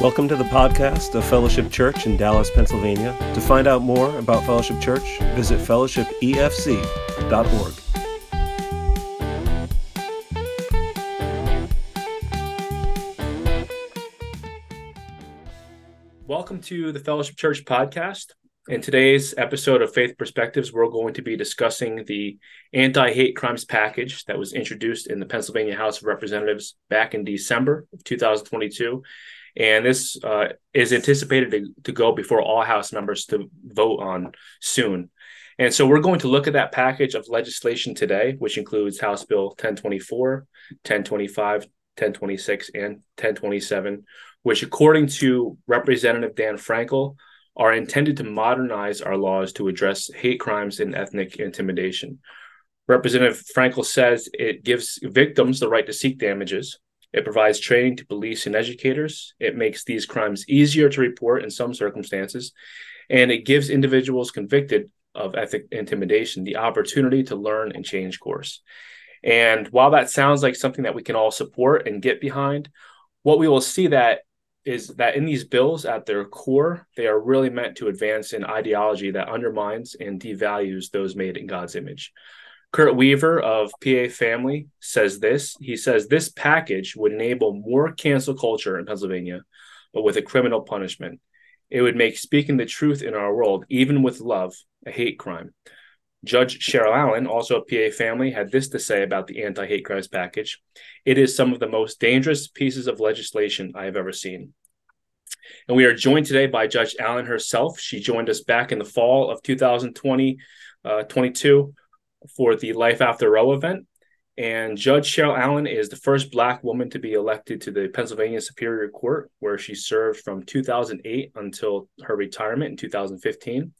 Welcome to the podcast of Fellowship Church in Dallas, Pennsylvania. To find out more about Fellowship Church, visit fellowshipefc.org. Welcome to the Fellowship Church podcast. In today's episode of Faith Perspectives, we're going to be discussing the anti hate crimes package that was introduced in the Pennsylvania House of Representatives back in December of 2022 and this uh, is anticipated to, to go before all House members to vote on soon. And so we're going to look at that package of legislation today, which includes House Bill 1024, 1025, 1026, and 1027, which, according to Representative Dan Frankel, are intended to modernize our laws to address hate crimes and ethnic intimidation. Representative Frankel says it gives victims the right to seek damages, it provides training to police and educators. It makes these crimes easier to report in some circumstances. And it gives individuals convicted of ethnic intimidation the opportunity to learn and change course. And while that sounds like something that we can all support and get behind, what we will see that is that in these bills at their core, they are really meant to advance an ideology that undermines and devalues those made in God's image. Kurt Weaver of PA Family says this. He says this package would enable more cancel culture in Pennsylvania, but with a criminal punishment. It would make speaking the truth in our world, even with love, a hate crime. Judge Cheryl Allen, also of PA Family, had this to say about the anti hate crimes package It is some of the most dangerous pieces of legislation I have ever seen. And we are joined today by Judge Allen herself. She joined us back in the fall of 2020, uh, 22 for the Life After Roe event. And Judge Cheryl Allen is the first Black woman to be elected to the Pennsylvania Superior Court, where she served from 2008 until her retirement in 2015.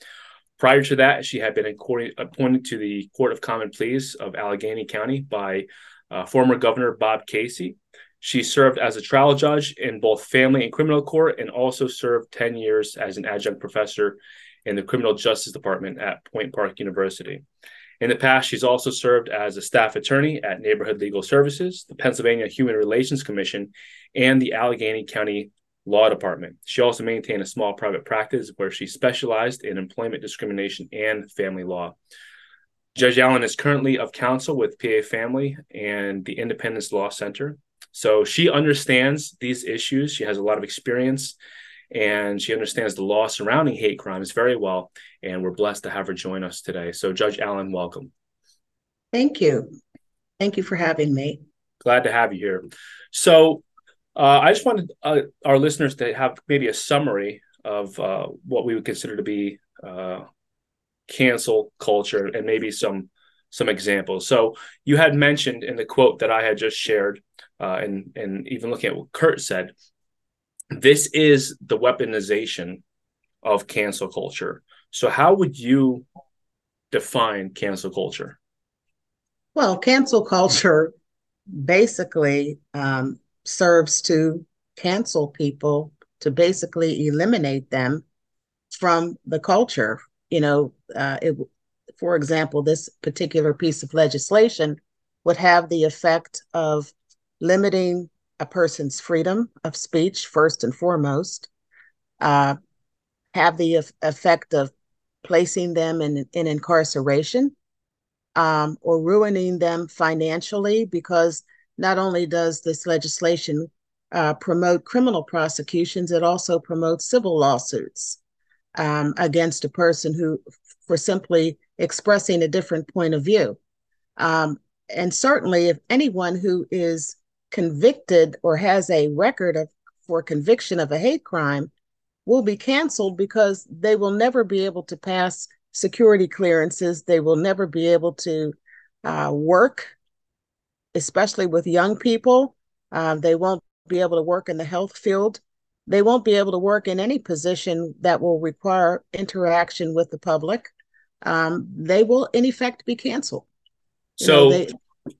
Prior to that, she had been appointed to the Court of Common Pleas of Allegheny County by uh, former Governor Bob Casey. She served as a trial judge in both family and criminal court and also served 10 years as an adjunct professor in the Criminal Justice Department at Point Park University. In the past, she's also served as a staff attorney at Neighborhood Legal Services, the Pennsylvania Human Relations Commission, and the Allegheny County Law Department. She also maintained a small private practice where she specialized in employment discrimination and family law. Judge Allen is currently of counsel with PA Family and the Independence Law Center. So she understands these issues. She has a lot of experience and she understands the law surrounding hate crimes very well. And we're blessed to have her join us today. So, Judge Allen, welcome. Thank you. Thank you for having me. Glad to have you here. So, uh, I just wanted uh, our listeners to have maybe a summary of uh, what we would consider to be uh, cancel culture and maybe some some examples. So you had mentioned in the quote that I had just shared, uh, and and even looking at what Kurt said, this is the weaponization of cancel culture. So, how would you define cancel culture? Well, cancel culture basically um, serves to cancel people, to basically eliminate them from the culture. You know, uh, it, for example, this particular piece of legislation would have the effect of limiting a person's freedom of speech, first and foremost, uh, have the effect of placing them in, in incarceration um, or ruining them financially because not only does this legislation uh, promote criminal prosecutions, it also promotes civil lawsuits um, against a person who, for simply expressing a different point of view. Um, and certainly, if anyone who is convicted or has a record of for conviction of a hate crime will be canceled because they will never be able to pass security clearances. They will never be able to uh, work, especially with young people. Uh, they won't be able to work in the health field. They won't be able to work in any position that will require interaction with the public. Um, they will, in effect, be canceled. so, know, they,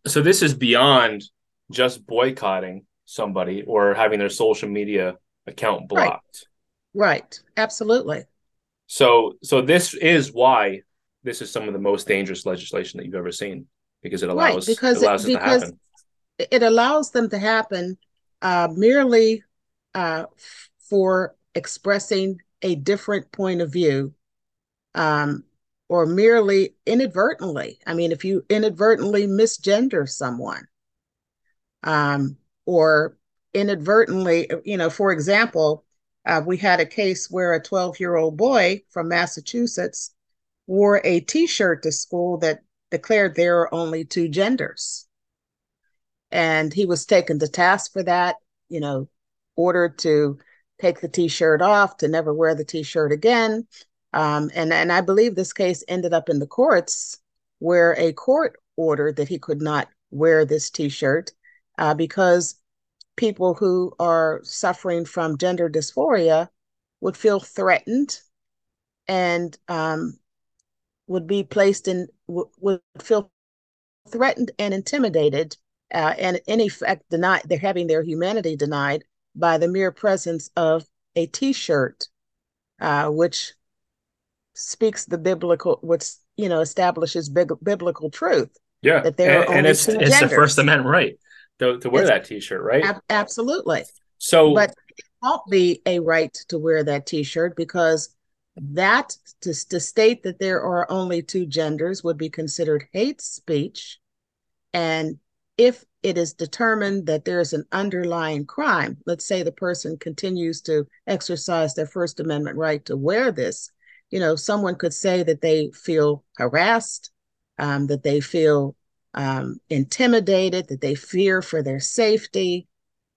so this is beyond just boycotting somebody or having their social media account blocked. Right. right. Absolutely. So so this is why this is some of the most dangerous legislation that you've ever seen because it allows right, because it allows it, because it, it allows them to happen uh, merely uh, for expressing a different point of view um, or merely inadvertently. I mean, if you inadvertently misgender someone um, or inadvertently, you know, for example, uh, we had a case where a 12 year old boy from Massachusetts wore a t shirt to school that declared there are only two genders. And he was taken to task for that, you know, ordered to take the t shirt off, to never wear the t shirt again. Um, and, and I believe this case ended up in the courts where a court ordered that he could not wear this t shirt uh, because people who are suffering from gender dysphoria would feel threatened and um, would be placed in w- would feel threatened and intimidated uh, and in effect denied they're having their humanity denied by the mere presence of a t-shirt uh, which speaks the biblical which you know establishes big, biblical truth yeah that there and, are and it's, it's the first amendment right to, to wear it's, that t-shirt, right? Ab- absolutely. So, but it won't be a right to wear that t-shirt because that to, to state that there are only two genders would be considered hate speech and if it is determined that there's an underlying crime let's say the person continues to exercise their first amendment right to wear this you know someone could say that they feel harassed um, that they feel um, intimidated, that they fear for their safety,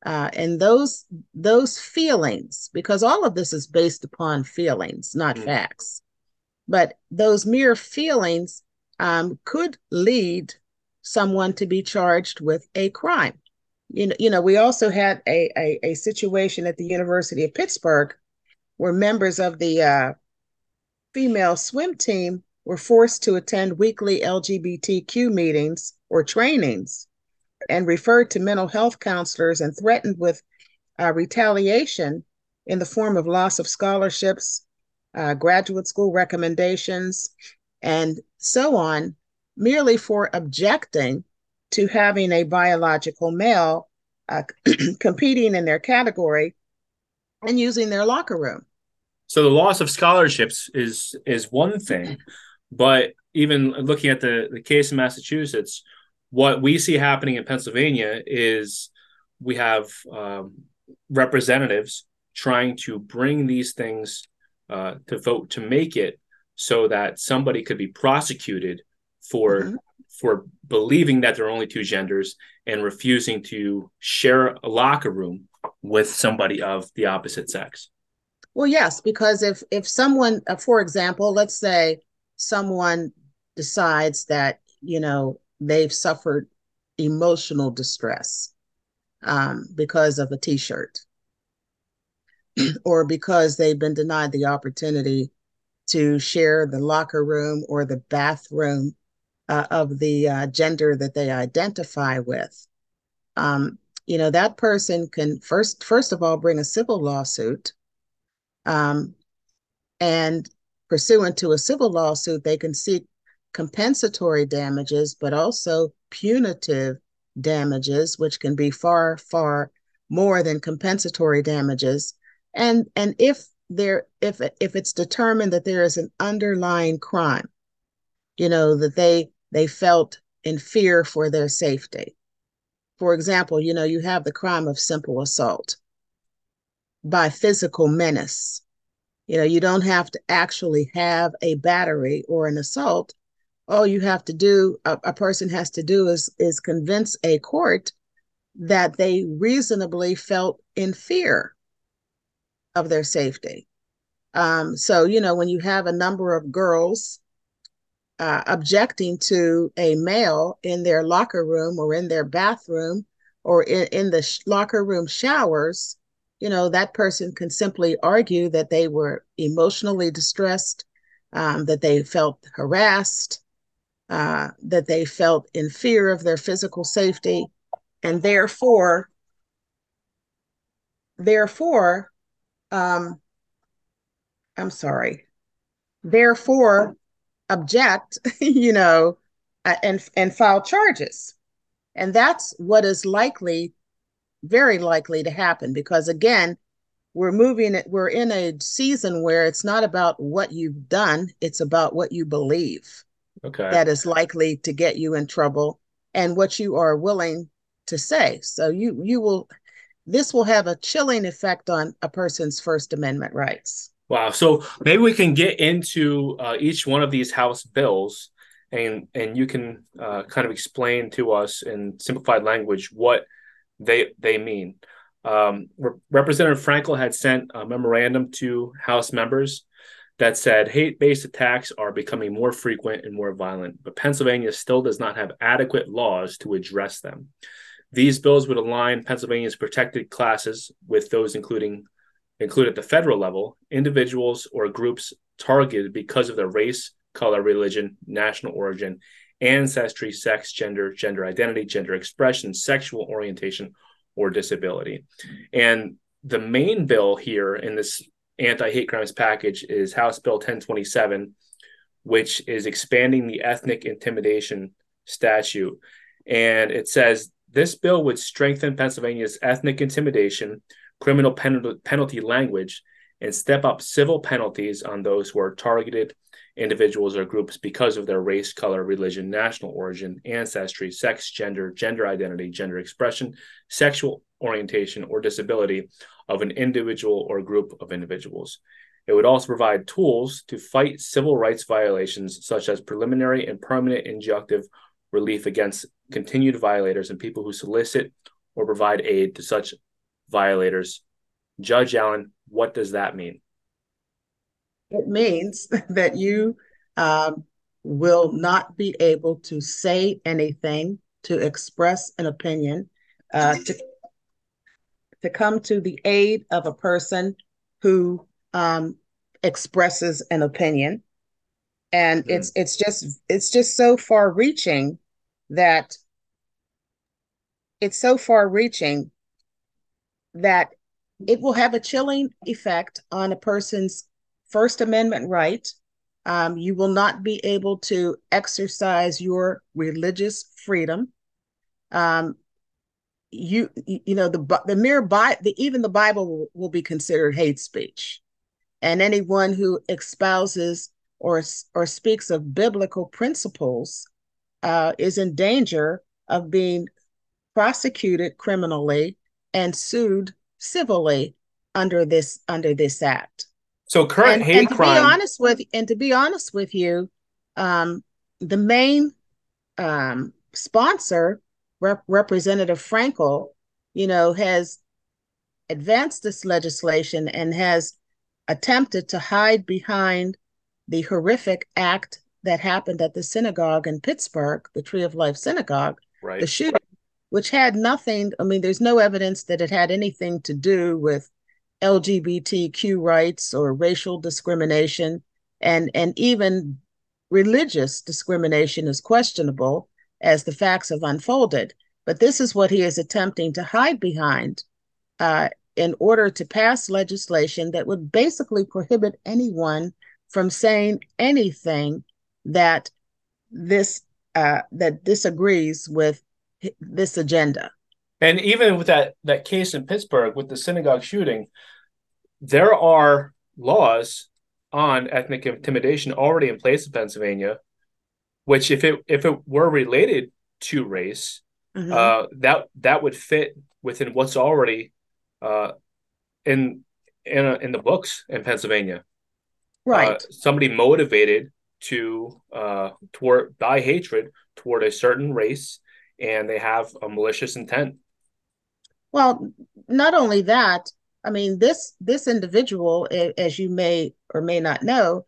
uh, and those those feelings, because all of this is based upon feelings, not mm. facts. But those mere feelings um, could lead someone to be charged with a crime. You know, you know, we also had a, a, a situation at the University of Pittsburgh where members of the uh, female swim team were forced to attend weekly LGBTQ meetings or trainings and referred to mental health counselors and threatened with uh, retaliation in the form of loss of scholarships, uh, graduate school recommendations, and so on, merely for objecting to having a biological male uh, competing in their category and using their locker room. So the loss of scholarships is is one thing, but even looking at the, the case in Massachusetts, what we see happening in Pennsylvania is we have um, representatives trying to bring these things uh, to vote to make it so that somebody could be prosecuted for mm-hmm. for believing that there are only two genders and refusing to share a locker room with somebody of the opposite sex. Well, yes, because if if someone, uh, for example, let's say someone decides that, you know, they've suffered emotional distress um, because of a t shirt or because they've been denied the opportunity to share the locker room or the bathroom uh, of the uh, gender that they identify with. Um, you know that person can first first of all bring a civil lawsuit um, and pursuant to a civil lawsuit, they can seek compensatory damages, but also punitive damages, which can be far, far more than compensatory damages. And and if there if if it's determined that there is an underlying crime, you know, that they they felt in fear for their safety. For example, you know, you have the crime of simple assault by physical menace you know, you don't have to actually have a battery or an assault. All you have to do, a, a person has to do is is convince a court that they reasonably felt in fear of their safety. Um, so, you know, when you have a number of girls uh, objecting to a male in their locker room or in their bathroom or in, in the sh- locker room showers, you know, that person can simply argue that they were emotionally distressed, um, that they felt harassed, uh, that they felt in fear of their physical safety, and therefore, therefore, um, I'm sorry, therefore, object, you know, uh, and and file charges, and that's what is likely very likely to happen because again we're moving it we're in a season where it's not about what you've done it's about what you believe okay. that is likely to get you in trouble and what you are willing to say. So you you will this will have a chilling effect on a person's first amendment rights. Wow. So maybe we can get into uh, each one of these house bills and and you can uh, kind of explain to us in simplified language what they they mean um, Representative Frankel had sent a memorandum to House members that said hate based attacks are becoming more frequent and more violent, but Pennsylvania still does not have adequate laws to address them. These bills would align Pennsylvania's protected classes with those including included at the federal level, individuals or groups targeted because of their race, color, religion, national origin, ancestry, sex, gender, gender identity, gender expression, sexual orientation, or disability. And the main bill here in this anti hate crimes package is House Bill 1027, which is expanding the ethnic intimidation statute. And it says this bill would strengthen Pennsylvania's ethnic intimidation, criminal pen- penalty language, and step up civil penalties on those who are targeted individuals or groups because of their race, color, religion, national origin, ancestry, sex, gender, gender identity, gender expression, sexual orientation, or disability of an individual or group of individuals. It would also provide tools to fight civil rights violations such as preliminary and permanent injunctive relief against continued violators and people who solicit or provide aid to such violators. Judge Allen, what does that mean? It means that you um, will not be able to say anything, to express an opinion, uh, to, to come to the aid of a person who um, expresses an opinion. And mm. it's it's just it's just so far reaching that it's so far reaching that it will have a chilling effect on a person's First Amendment right. Um, you will not be able to exercise your religious freedom. Um, you you know the the mere Bi- the, even the Bible will, will be considered hate speech, and anyone who espouses or or speaks of biblical principles uh, is in danger of being prosecuted criminally and sued civilly under this under this act. So current and, hate and to crime. be honest with and to be honest with you, um, the main um, sponsor, Rep- Representative Frankel, you know, has advanced this legislation and has attempted to hide behind the horrific act that happened at the synagogue in Pittsburgh, the Tree of Life Synagogue, right. the shooting, which had nothing. I mean, there's no evidence that it had anything to do with LGBTQ rights or racial discrimination, and, and even religious discrimination is questionable as the facts have unfolded. But this is what he is attempting to hide behind uh, in order to pass legislation that would basically prohibit anyone from saying anything that this uh, that disagrees with this agenda. And even with that that case in Pittsburgh with the synagogue shooting, there are laws on ethnic intimidation already in place in Pennsylvania, which if it if it were related to race, mm-hmm. uh, that that would fit within what's already uh, in in in the books in Pennsylvania. Right. Uh, somebody motivated to uh, toward by hatred toward a certain race, and they have a malicious intent. Well, not only that, I mean, this this individual, as you may or may not know,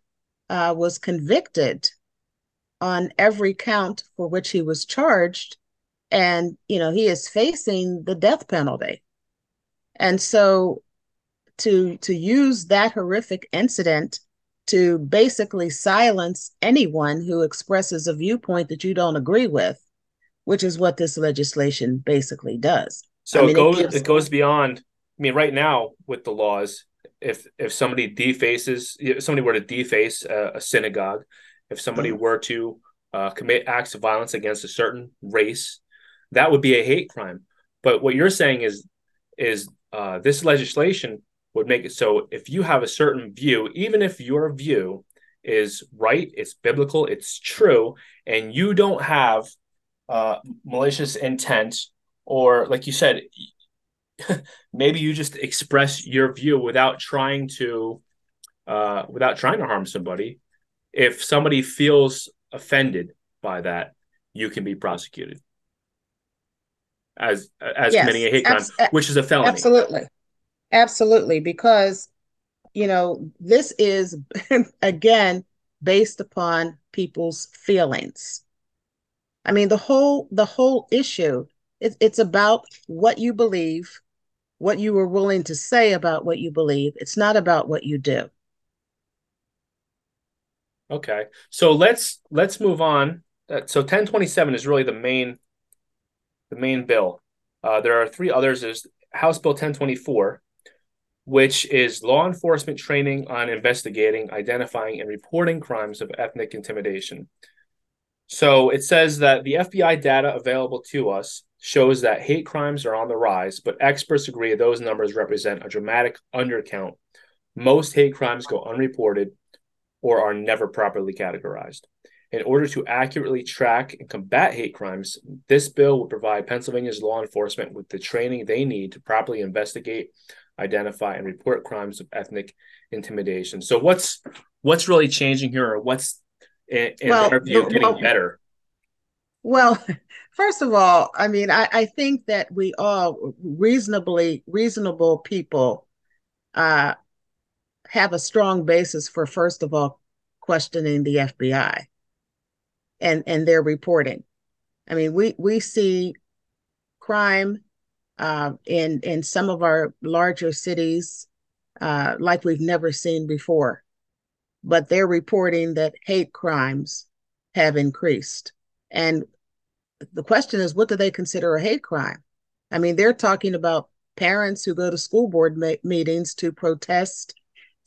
uh, was convicted on every count for which he was charged, and you know he is facing the death penalty. And so, to to use that horrific incident to basically silence anyone who expresses a viewpoint that you don't agree with, which is what this legislation basically does. So I mean, it goes it, gives, it goes beyond I mean, right now with the laws, if if somebody defaces, if somebody were to deface a, a synagogue, if somebody mm-hmm. were to uh, commit acts of violence against a certain race, that would be a hate crime. But what you're saying is is uh, this legislation would make it so if you have a certain view, even if your view is right, it's biblical, it's true, and you don't have uh, malicious intent, or like you said, maybe you just express your view without trying to uh, without trying to harm somebody. If somebody feels offended by that, you can be prosecuted as as yes, committing a hate crime, abs- which is a felony. Absolutely, absolutely, because you know this is again based upon people's feelings. I mean, the whole the whole issue it, it's about what you believe, what you are willing to say about what you believe. It's not about what you do. Okay, so let's let's move on. Uh, so 1027 is really the main the main bill. Uh, there are three others. There's House Bill 1024, which is law enforcement training on investigating, identifying, and reporting crimes of ethnic intimidation. So it says that the FBI data available to us shows that hate crimes are on the rise, but experts agree those numbers represent a dramatic undercount. Most hate crimes go unreported or are never properly categorized. In order to accurately track and combat hate crimes, this bill would provide Pennsylvania's law enforcement with the training they need to properly investigate, identify, and report crimes of ethnic intimidation. So, what's what's really changing here, or what's in, in well, their view getting well, better? Well, first of all, I mean, I, I think that we all reasonably reasonable people uh, have a strong basis for, first of all, questioning the FBI and and their reporting. I mean, we we see crime uh, in in some of our larger cities uh, like we've never seen before, but they're reporting that hate crimes have increased. And the question is, what do they consider a hate crime? I mean, they're talking about parents who go to school board ma- meetings to protest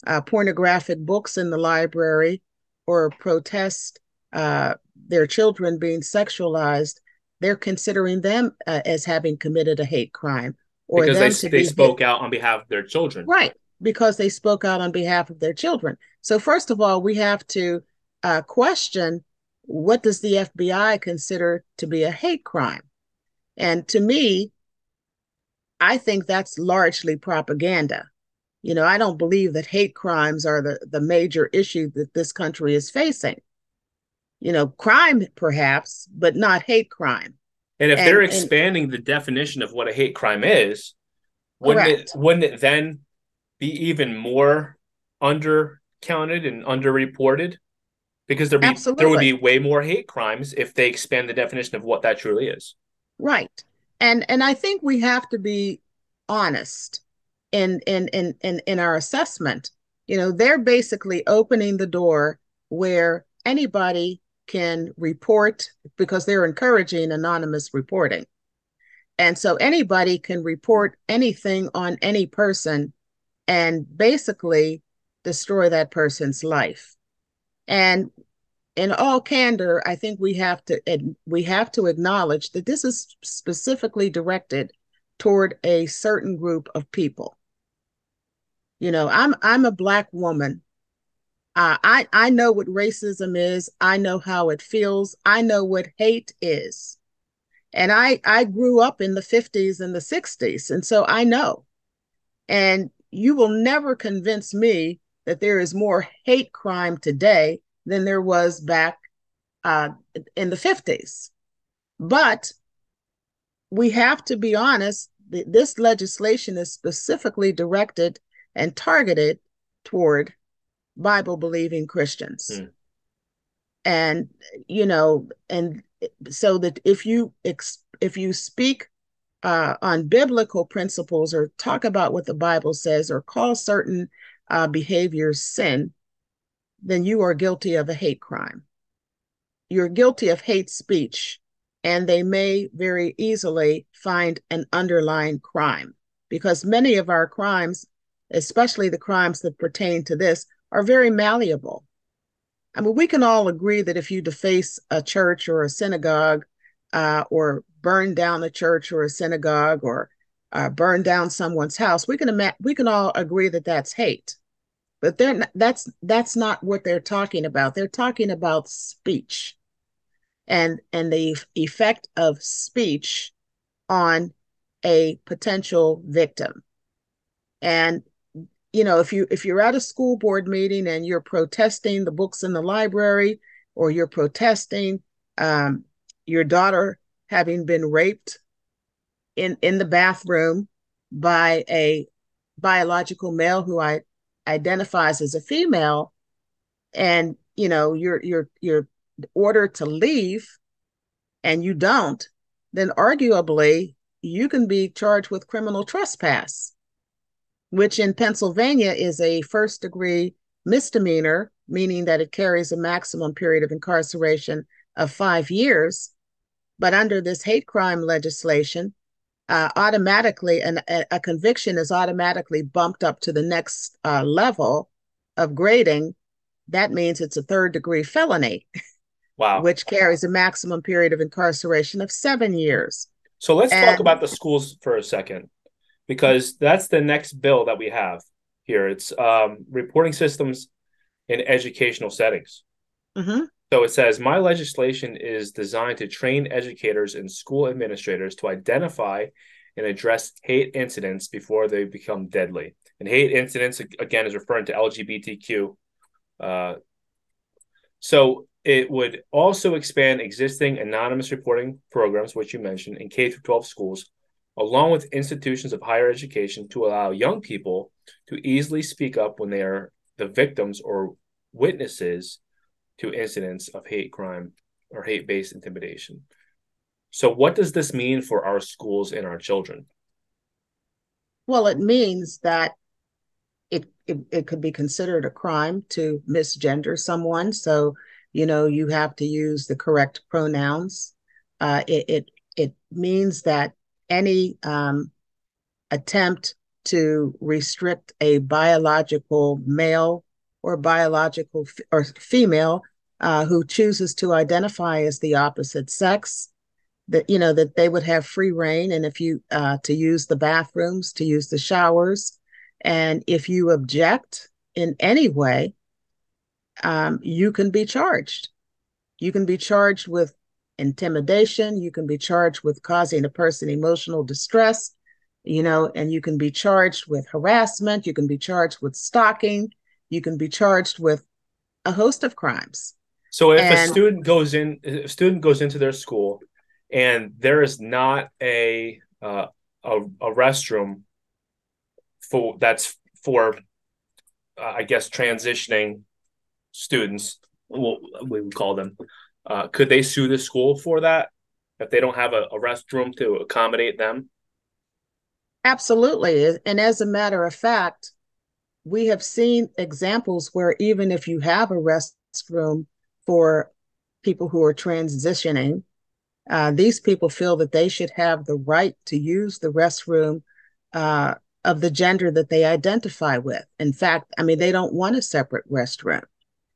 uh, pornographic books in the library or protest uh, their children being sexualized, they're considering them uh, as having committed a hate crime or because they, they spoke hit. out on behalf of their children. Right, because they spoke out on behalf of their children. So first of all, we have to uh, question what does the FBI consider to be a hate crime? And to me, I think that's largely propaganda. You know, I don't believe that hate crimes are the, the major issue that this country is facing you know, crime perhaps, but not hate crime. And if and, they're expanding and, the definition of what a hate crime is, wouldn't correct. it wouldn't it then be even more undercounted and underreported? Because there be Absolutely. there would be way more hate crimes if they expand the definition of what that truly is. Right. And and I think we have to be honest in in in in, in our assessment. You know, they're basically opening the door where anybody can report because they're encouraging anonymous reporting. And so anybody can report anything on any person and basically destroy that person's life. And in all candor, I think we have to we have to acknowledge that this is specifically directed toward a certain group of people. You know, I'm I'm a black woman uh, I I know what racism is. I know how it feels. I know what hate is, and I I grew up in the fifties and the sixties, and so I know. And you will never convince me that there is more hate crime today than there was back uh, in the fifties. But we have to be honest. This legislation is specifically directed and targeted toward Bible believing Christians. Mm. And you know, and so that if you ex- if you speak uh, on biblical principles or talk about what the Bible says or call certain uh, behaviors sin, then you are guilty of a hate crime. You're guilty of hate speech, and they may very easily find an underlying crime because many of our crimes, especially the crimes that pertain to this, are very malleable. I mean, we can all agree that if you deface a church or a synagogue, uh, or burn down a church or a synagogue, or uh, burn down someone's house, we can ima- we can all agree that that's hate. But they're not, that's that's not what they're talking about. They're talking about speech, and and the effect of speech on a potential victim. And you know, if you if you're at a school board meeting and you're protesting the books in the library, or you're protesting um, your daughter having been raped in in the bathroom by a biological male who I identifies as a female, and you know you're you're you're ordered to leave, and you don't, then arguably you can be charged with criminal trespass, which in Pennsylvania is a first degree misdemeanor, meaning that it carries a maximum period of incarceration of five years. But under this hate crime legislation, uh, automatically an, a, a, conviction is automatically bumped up to the next uh, level of grading. That means it's a third degree felony. Wow. which carries a maximum period of incarceration of seven years. So let's and, talk about the schools for a second, because that's the next bill that we have here. It's um, reporting systems in educational settings. Mm-hmm. So it says my legislation is designed to train educators and school administrators to identify and address hate incidents before they become deadly. And hate incidents again is referring to LGBTQ. Uh, so it would also expand existing anonymous reporting programs, which you mentioned, in K through 12 schools, along with institutions of higher education to allow young people to easily speak up when they are the victims or witnesses to incidents of hate crime or hate based intimidation. So, what does this mean for our schools and our children? Well, it means that it, it, it could be considered a crime to misgender someone. So, you know, you have to use the correct pronouns. Uh, it, it, it means that any um, attempt to restrict a biological male or biological f- or female uh, who chooses to identify as the opposite sex that you know that they would have free reign and if you uh, to use the bathrooms to use the showers. And if you object in any way um, you can be charged. You can be charged with intimidation. You can be charged with causing a person emotional distress you know and you can be charged with harassment. You can be charged with stalking you can be charged with a host of crimes. So if and, a student goes in, a student goes into their school, and there is not a uh, a, a restroom for that's for, uh, I guess, transitioning students, what we would call them. Uh, could they sue the school for that if they don't have a, a restroom to accommodate them? Absolutely, and as a matter of fact, we have seen examples where even if you have a restroom for people who are transitioning, uh, these people feel that they should have the right to use the restroom uh, of the gender that they identify with. In fact, I mean, they don't want a separate restroom.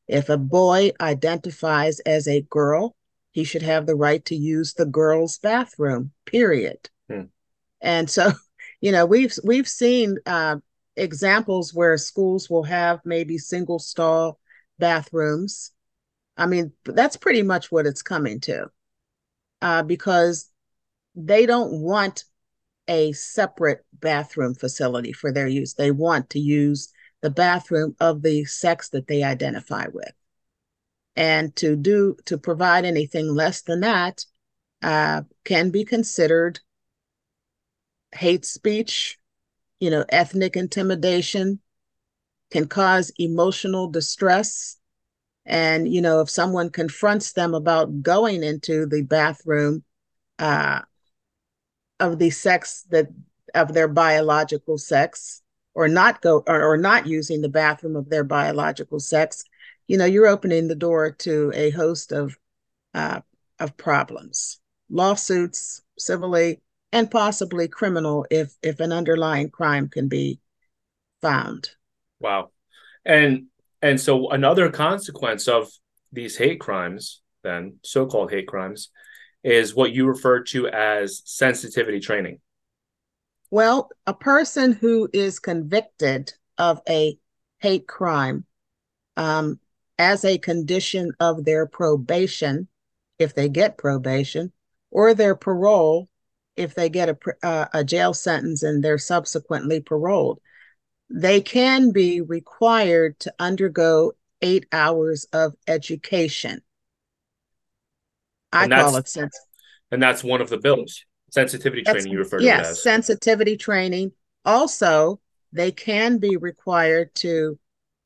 If a boy identifies as a girl, he should have the right to use the girls' bathroom. Period. Hmm. And so, you know, we've we've seen uh, examples where schools will have maybe single stall bathrooms. I mean, that's pretty much what it's coming to uh, because they don't want a separate bathroom facility for their use. They want to use the bathroom of the sex that they identify with. And to do to provide anything less than that uh, can be considered hate speech you know, ethnic intimidation can cause emotional distress. And, you know, if someone confronts them about going into the bathroom uh, of the sex that of their biological sex, or not go or, or not using the bathroom of their biological sex, you know, you're opening the door to a host of uh, of problems, lawsuits, civilly, and possibly criminal if if an underlying crime can be found. Wow. And and so another consequence of these hate crimes, then so-called hate crimes, is what you refer to as sensitivity training. Well, a person who is convicted of a hate crime um, as a condition of their probation, if they get probation, or their parole, if they get a, uh, a jail sentence and they're subsequently paroled, they can be required to undergo eight hours of education. I call it sense. And that's one of the bills. Sensitivity that's, training you refer to yes, it sensitivity training. Also, they can be required to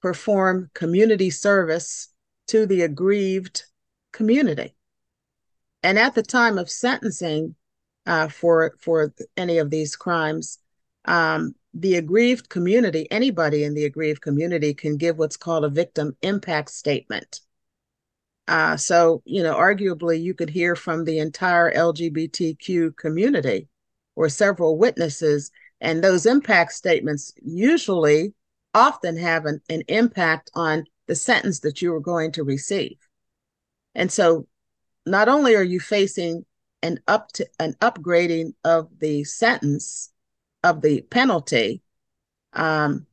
perform community service to the aggrieved community. And at the time of sentencing uh, for for any of these crimes, um, the aggrieved community, anybody in the aggrieved community, can give what's called a victim impact statement. Uh, so, you know, arguably, you could hear from the entire LGBTQ community or several witnesses, and those impact statements usually often have an, an impact on the sentence that you are going to receive. And so, not only are you facing an up to an upgrading of the sentence of the penalty, um,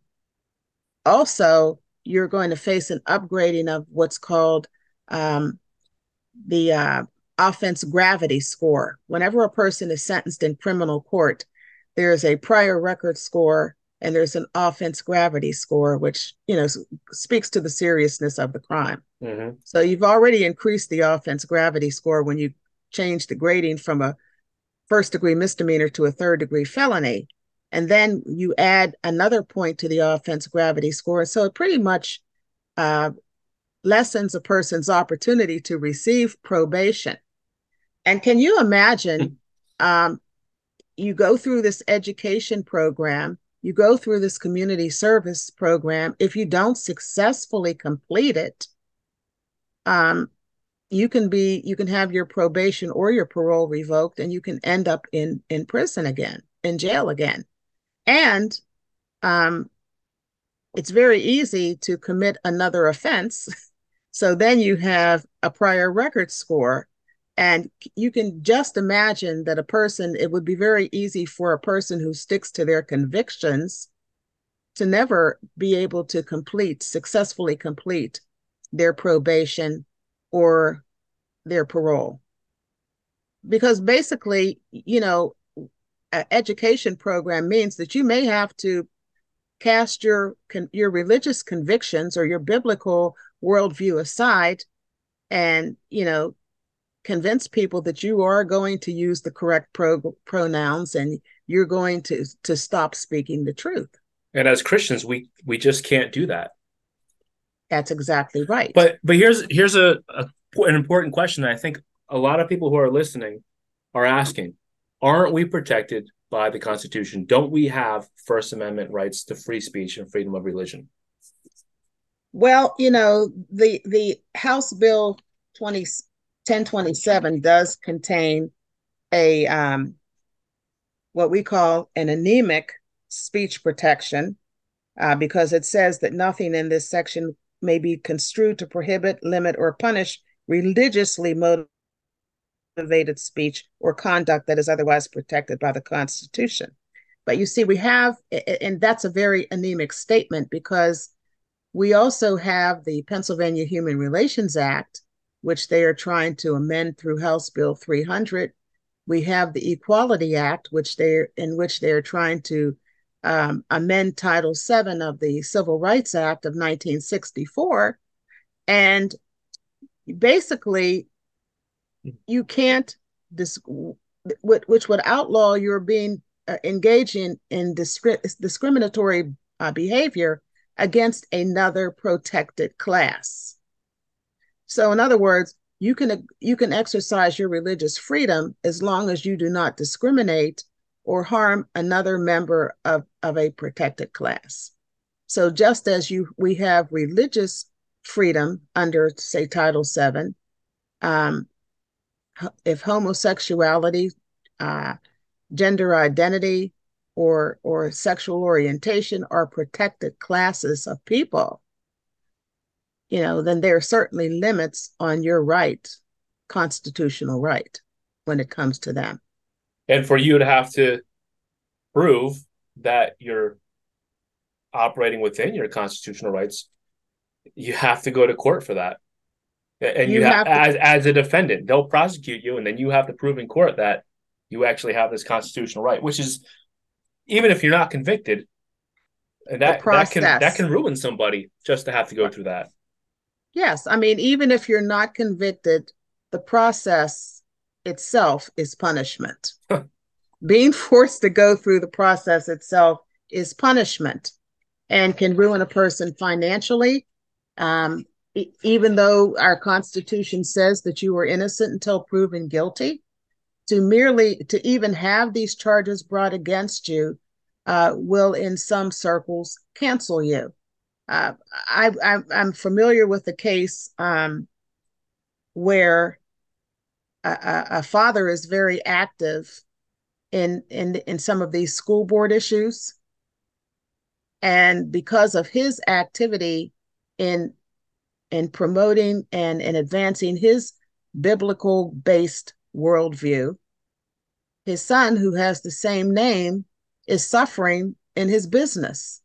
also you're going to face an upgrading of what's called um, the uh, offense gravity score. Whenever a person is sentenced in criminal court, there's a prior record score and there's an offense gravity score, which you know speaks to the seriousness of the crime. Mm-hmm. So you've already increased the offense gravity score when you change the grading from a first degree misdemeanor to a third degree felony, and then you add another point to the offense gravity score. So it pretty much uh, lessens a person's opportunity to receive probation. And can you imagine? Um, you go through this education program, you go through this community service program. If you don't successfully complete it, um, you can be you can have your probation or your parole revoked, and you can end up in in prison again, in jail again. And um, it's very easy to commit another offense So then you have a prior record score. And you can just imagine that a person, it would be very easy for a person who sticks to their convictions to never be able to complete, successfully complete their probation or their parole. Because basically, you know, an education program means that you may have to cast your your religious convictions or your biblical worldview aside and, you know, convince people that you are going to use the correct pro- pronouns and you're going to to stop speaking the truth. And as Christians, we we just can't do that. That's exactly right. But but here's here's a, a an important question that I think a lot of people who are listening are asking. Aren't we protected by the Constitution? Don't we have First Amendment rights to free speech and freedom of religion? Well, you know, the the House Bill 20, 1027 does contain a um, what we call an anemic speech protection uh, because it says that nothing in this section may be construed to prohibit, limit, or punish religiously motivated speech or conduct that is otherwise protected by the Constitution. But you see, we have, and that's a very anemic statement because we also have the Pennsylvania Human Relations Act, which they are trying to amend through House Bill 300. We have the Equality Act, which they in which they are trying to um, amend Title VII of the Civil Rights Act of 1964, and basically, you can't dis- which would outlaw your being uh, engaging in discri- discriminatory uh, behavior against another protected class. So, in other words, you can you can exercise your religious freedom as long as you do not discriminate or harm another member of, of a protected class. So just as you we have religious freedom under say Title VII, um, if homosexuality, uh, gender identity, or or sexual orientation are protected classes of people you know then there are certainly limits on your right constitutional right when it comes to them. And for you to have to prove that you're operating within your constitutional rights, you have to go to court for that. And you, you have, have as as a defendant, they'll prosecute you, and then you have to prove in court that you actually have this constitutional right, which is even if you're not convicted, and that that can that can ruin somebody just to have to go through that. Yes, I mean, even if you're not convicted, the process itself is punishment. Being forced to go through the process itself is punishment and can ruin a person financially. Um, e- even though our Constitution says that you are innocent until proven guilty, to merely to even have these charges brought against you uh, will, in some circles, cancel you. Uh, I, am familiar with a case um, where a, a, father is very active in, in in some of these school board issues, and because of his activity in in promoting and, and advancing his biblical based worldview, his son, who has the same name, is suffering in his business.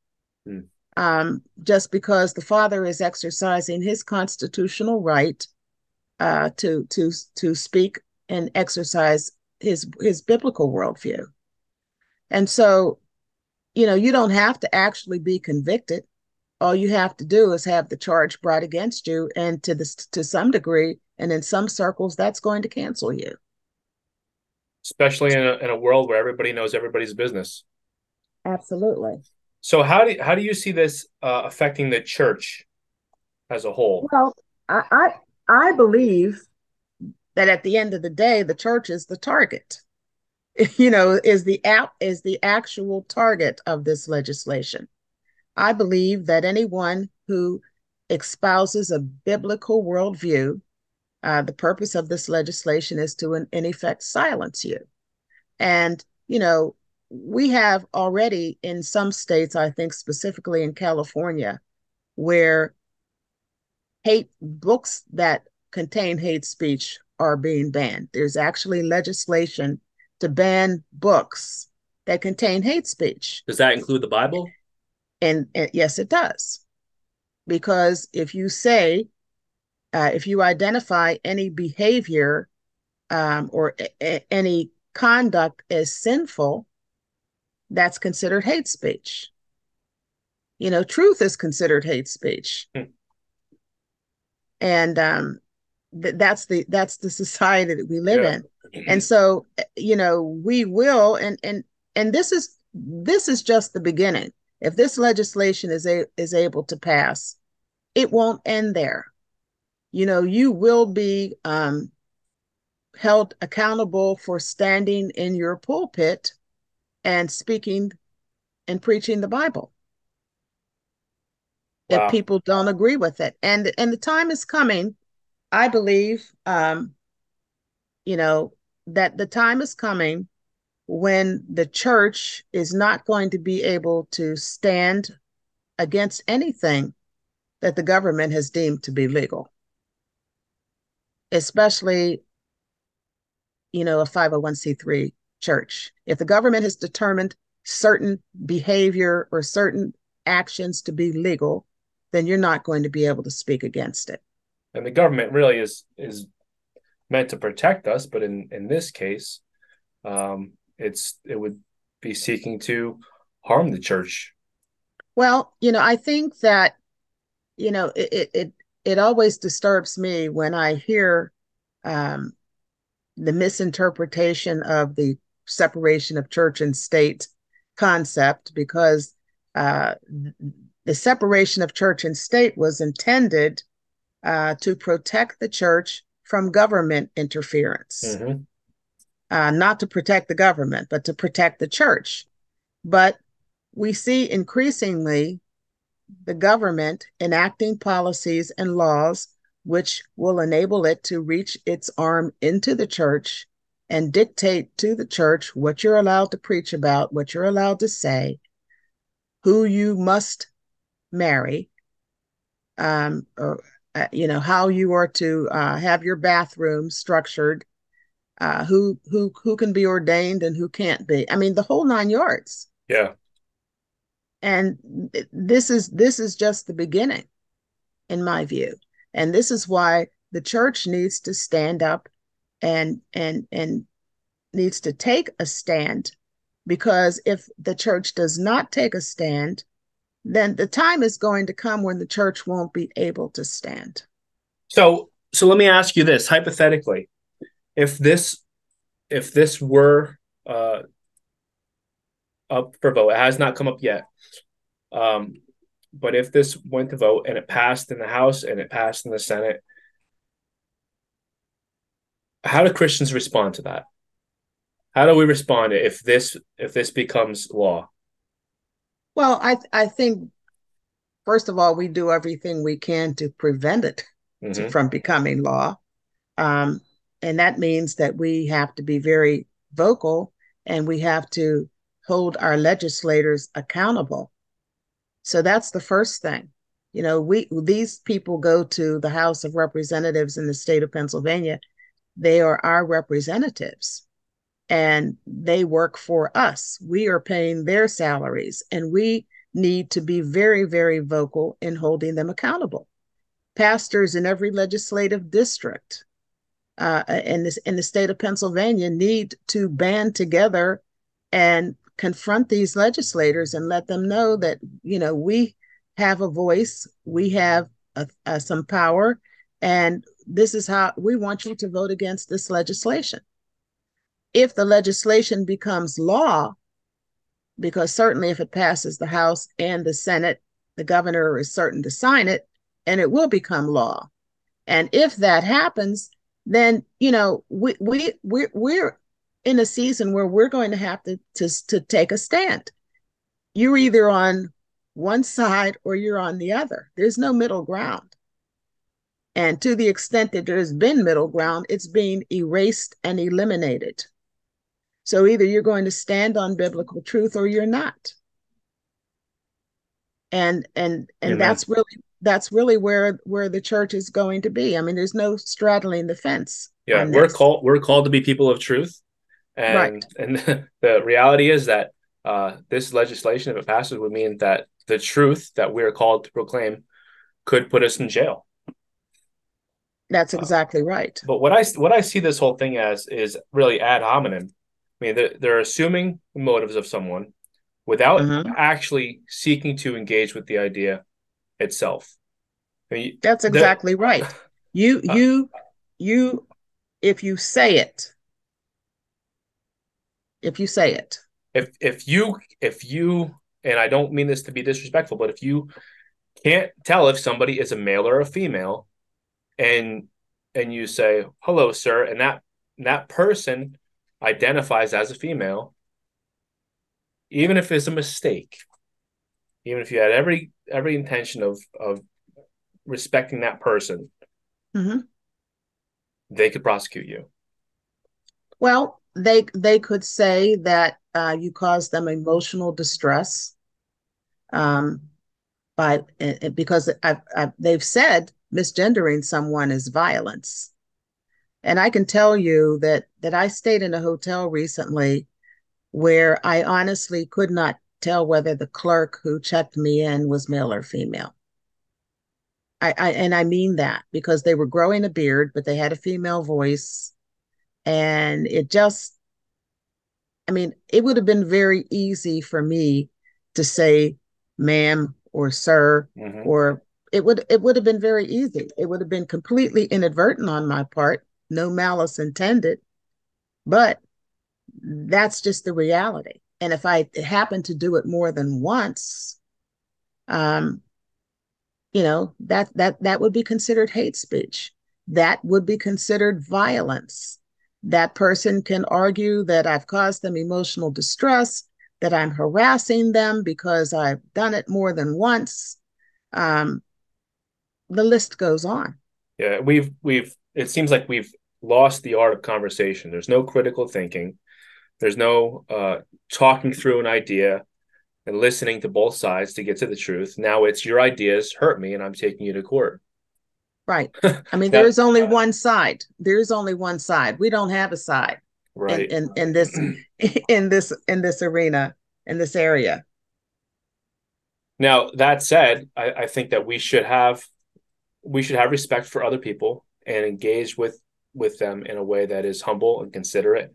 Hmm. Um, just because the father is exercising his constitutional right uh, to to to speak and exercise his his biblical worldview. And so, you know, you don't have to actually be convicted. All you have to do is have the charge brought against you, and to this to some degree, and in some circles, that's going to cancel you. Especially in a, in a world where everybody knows everybody's business. Absolutely. So how do how do you see this uh, affecting the church as a whole? Well, I, I I believe that at the end of the day, the church is the target. You know, is the app is the actual target of this legislation. I believe that anyone who espouses a biblical worldview, uh, the purpose of this legislation is to, in, in effect, silence you. And you know, we have already in some states, I think specifically in California, where hate books that contain hate speech are being banned. There's actually legislation to ban books that contain hate speech. Does that include the Bible? And, and yes, it does. Because if you say, uh, if you identify any behavior um, or a- any conduct as sinful, that's considered hate speech. You know, truth is considered hate speech. Hmm. And um, th- that's the that's the society that we live yeah. in. And so, you know, we will and and and this is this is just the beginning. If this legislation is a, is able to pass, it won't end there. You know, you will be um, held accountable for standing in your pulpit and speaking and preaching the Bible. Wow. If people don't agree with it. And and the time is coming, I believe, um, you know, that the time is coming when the church is not going to be able to stand against anything that the government has deemed to be legal, especially, you know, a 501c3 church. If the government has determined certain behavior or certain actions to be legal, then you're not going to be able to speak against it. And the government really is is meant to protect us, but in in this case, um, it's it would be seeking to harm the church. Well, you know, I think that you know it it it always disturbs me when I hear um, the misinterpretation of the separation of church and state concept because uh, the separation of church and state was intended uh, to protect the church from government interference. Mm-hmm. Uh, not to protect the government, but to protect the church. But we see increasingly the government enacting policies and laws which will enable it to reach its arm into the church and dictate to the church what you're allowed to preach about, what you're allowed to say, who you must marry, um, or, uh, you know, how you are to uh, have your bathroom structured, uh, who who who can be ordained and who can't be. I mean, the whole nine yards. Yeah. And this is this is just the beginning, in my view. And this is why the church needs to stand up and and and needs to take a stand because if the church does not take a stand then the time is going to come when the church won't be able to stand so so let me ask you this hypothetically if this if this were uh up for vote it has not come up yet um but if this went to vote and it passed in the house and it passed in the senate how do Christians respond to that? How do we respond if this if this becomes law? Well, I I think first of all we do everything we can to prevent it mm-hmm. to, from becoming law, um, and that means that we have to be very vocal and we have to hold our legislators accountable. So that's the first thing. You know, we these people go to the House of Representatives in the state of Pennsylvania they are our representatives and they work for us. We are paying their salaries and we need to be very, very vocal in holding them accountable. Pastors in every legislative district uh, in, this, in the state of Pennsylvania need to band together and confront these legislators and let them know that, you know, we have a voice, we have a, a, some power, and this is how we want you to vote against this legislation. If the legislation becomes law, because certainly if it passes the House and the Senate, the governor is certain to sign it and it will become law. And if that happens, then you know we we we're, we're in a season where we're going to have to, to to take a stand. You're either on one side or you're on the other. There's no middle ground. And to the extent that there's been middle ground, it's being erased and eliminated. So either you're going to stand on biblical truth or you're not. And and and Amen. that's really that's really where where the church is going to be. I mean, there's no straddling the fence. Yeah, we're called we're called to be people of truth. And right. and the reality is that uh, this legislation, if it passes, would mean that the truth that we're called to proclaim could put us in jail. That's uh, exactly uh, right. But what I what I see this whole thing as is really ad hominem. I mean, they're, they're assuming motives of someone without mm-hmm. actually seeking to engage with the idea itself. I mean, That's exactly right. You uh, you you if you say it, if you say it, if if you if you and I don't mean this to be disrespectful, but if you can't tell if somebody is a male or a female and and you say hello sir and that that person identifies as a female even if it's a mistake even if you had every every intention of of respecting that person mm-hmm. they could prosecute you well they they could say that uh, you caused them emotional distress um by because I've, I've, they've said misgendering someone is violence. And I can tell you that that I stayed in a hotel recently where I honestly could not tell whether the clerk who checked me in was male or female. I, I and I mean that because they were growing a beard, but they had a female voice. And it just I mean, it would have been very easy for me to say ma'am or sir mm-hmm. or it would it would have been very easy. It would have been completely inadvertent on my part, no malice intended. But that's just the reality. And if I happen to do it more than once, um, you know, that that that would be considered hate speech. That would be considered violence. That person can argue that I've caused them emotional distress, that I'm harassing them because I've done it more than once. Um, the list goes on. Yeah, we've we've it seems like we've lost the art of conversation. There's no critical thinking. There's no uh, talking through an idea and listening to both sides to get to the truth. Now it's your ideas hurt me and I'm taking you to court. Right. I mean, there is only one side. There is only one side. We don't have a side right. in, in, in this in this in this arena, in this area. Now, that said, I, I think that we should have we should have respect for other people and engage with with them in a way that is humble and considerate.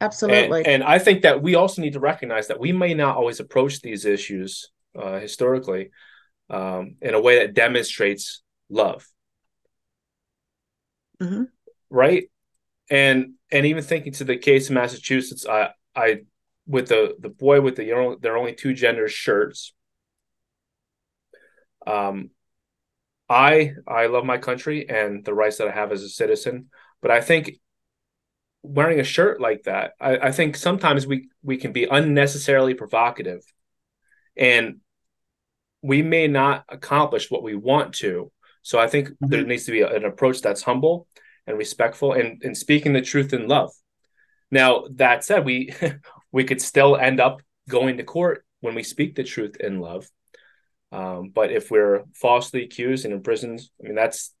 Absolutely. And, and I think that we also need to recognize that we may not always approach these issues uh, historically um, in a way that demonstrates love. Mm-hmm. Right. And and even thinking to the case in Massachusetts, I I with the the boy with the you know there are only two gender shirts. Um, I I love my country and the rights that I have as a citizen, but I think wearing a shirt like that, I, I think sometimes we we can be unnecessarily provocative, and we may not accomplish what we want to. So I think mm-hmm. there needs to be an approach that's humble and respectful and, and speaking the truth in love. Now that said, we we could still end up going to court when we speak the truth in love. Um, but if we're falsely accused and imprisoned, I mean that's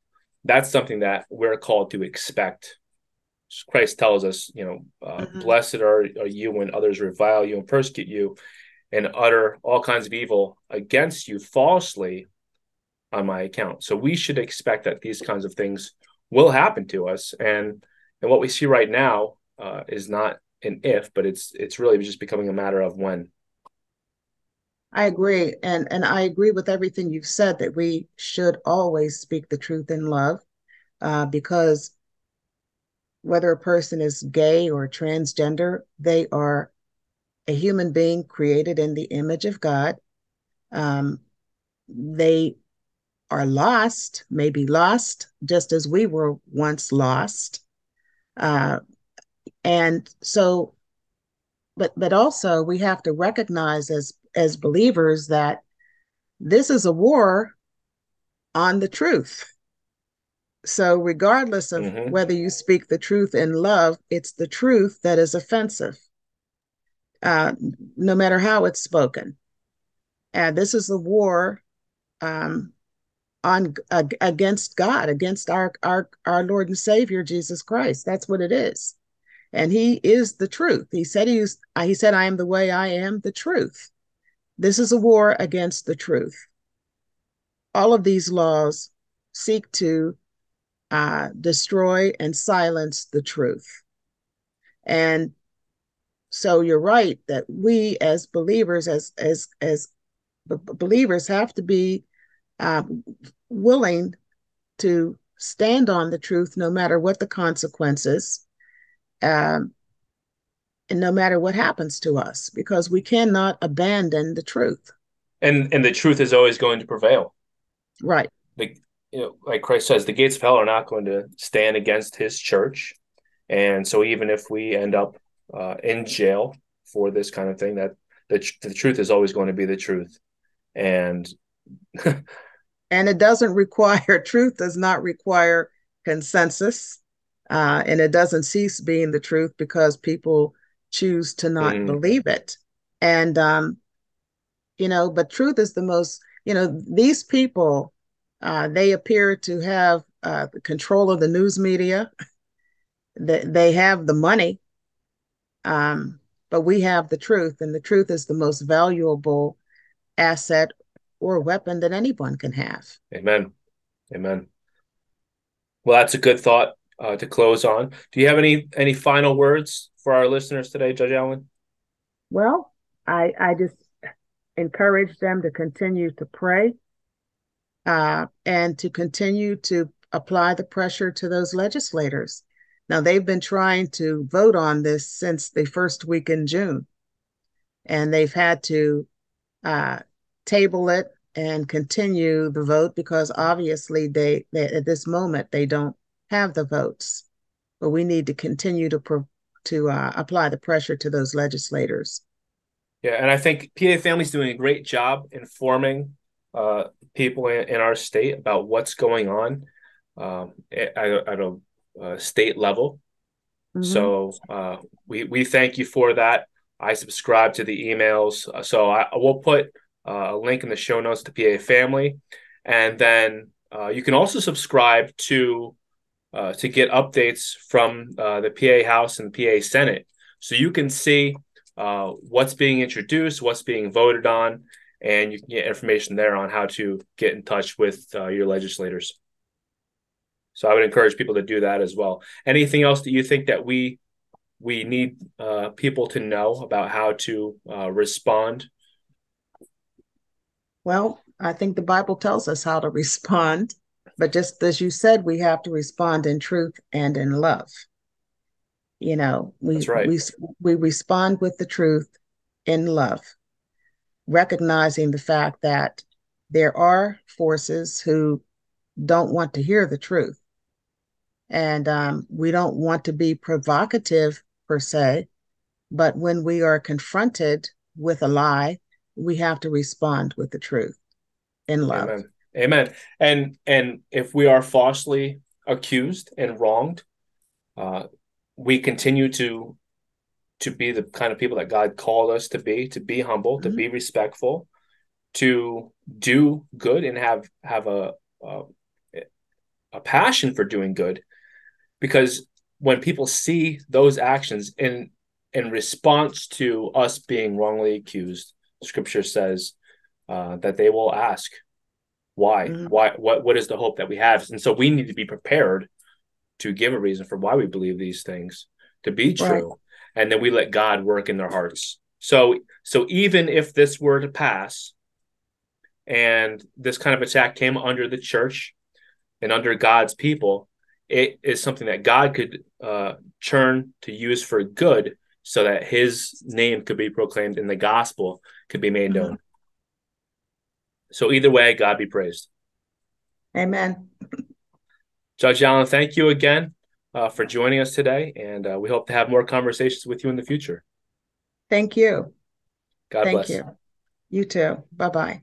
that's something that we're called to expect. Christ tells us, you know, uh, mm-hmm. blessed are, are you when others revile you and persecute you and utter all kinds of evil against you falsely on my account. So we should expect that these kinds of things will happen to us. And and what we see right now uh, is not an if, but it's it's really just becoming a matter of when. I agree, and and I agree with everything you've said that we should always speak the truth in love, uh, because whether a person is gay or transgender, they are a human being created in the image of God. Um, they are lost, may be lost, just as we were once lost. Uh, and so, but but also we have to recognize as as believers that this is a war on the truth. So, regardless of mm-hmm. whether you speak the truth in love, it's the truth that is offensive, uh, no matter how it's spoken. And this is a war um, on uh, against God, against our, our our Lord and Savior Jesus Christ. That's what it is, and He is the truth. He said He's He said, "I am the way. I am the truth." This is a war against the truth. All of these laws seek to uh, destroy and silence the truth. And so you're right that we as believers, as as as b- believers, have to be uh, willing to stand on the truth no matter what the consequences. Um, and no matter what happens to us, because we cannot abandon the truth. And and the truth is always going to prevail. Right. The you know, like Christ says, the gates of hell are not going to stand against his church. And so even if we end up uh, in jail for this kind of thing, that the, the truth is always going to be the truth. And and it doesn't require truth does not require consensus uh, and it doesn't cease being the truth because people choose to not mm. believe it. And, um, you know, but truth is the most, you know, these people, uh, they appear to have uh, control of the news media. they, they have the money, um, but we have the truth, and the truth is the most valuable asset or weapon that anyone can have. Amen. Amen. Well, that's a good thought uh, to close on. Do you have any any final words for our listeners today, Judge Allen? Well, I I just encourage them to continue to pray uh, and to continue to apply the pressure to those legislators. Now they've been trying to vote on this since the first week in June, and they've had to uh, table it and continue the vote because obviously they, they, at this moment they don't have the votes. But we need to continue to pro- to uh, apply the pressure to those legislators. Yeah, and I think PA Family's doing a great job informing uh, people in, in, our state about what's going on um, at, at, a, a, state level. Mm-hmm. So uh, we we thank you for that. I subscribe to the emails, uh, so I will put uh, a link in the show notes to PA Family, and then uh, you can also subscribe to uh, to get updates from uh, the PA House and PA Senate, so you can see uh, what's being introduced, what's being voted on, and you can get information there on how to get in touch with uh, your legislators. So I would encourage people to do that as well. Anything else that you think that we we need uh, people to know about how to uh, respond? Well, I think the Bible tells us how to respond, but just as you said, we have to respond in truth and in love. You know, we right. we we respond with the truth in love, recognizing the fact that there are forces who don't want to hear the truth. And um, we don't want to be provocative per se, but when we are confronted with a lie, we have to respond with the truth in love. Amen. Amen. And and if we are falsely accused and wronged, uh, we continue to to be the kind of people that God called us to be, to be humble, mm-hmm. to be respectful, to do good and have have a, a a passion for doing good because when people see those actions in in response to us being wrongly accused scripture says uh, that they will ask why mm-hmm. why what what is the hope that we have and so we need to be prepared to give a reason for why we believe these things to be true. And then we let god work in their hearts so so even if this were to pass and this kind of attack came under the church and under god's people it is something that god could uh, churn to use for good so that his name could be proclaimed and the gospel could be made known. Mm-hmm. So either way, God be praised. Amen. Judge Allen, thank you again uh, for joining us today, and uh, we hope to have more conversations with you in the future. Thank you. God thank bless. you. You too. Bye bye.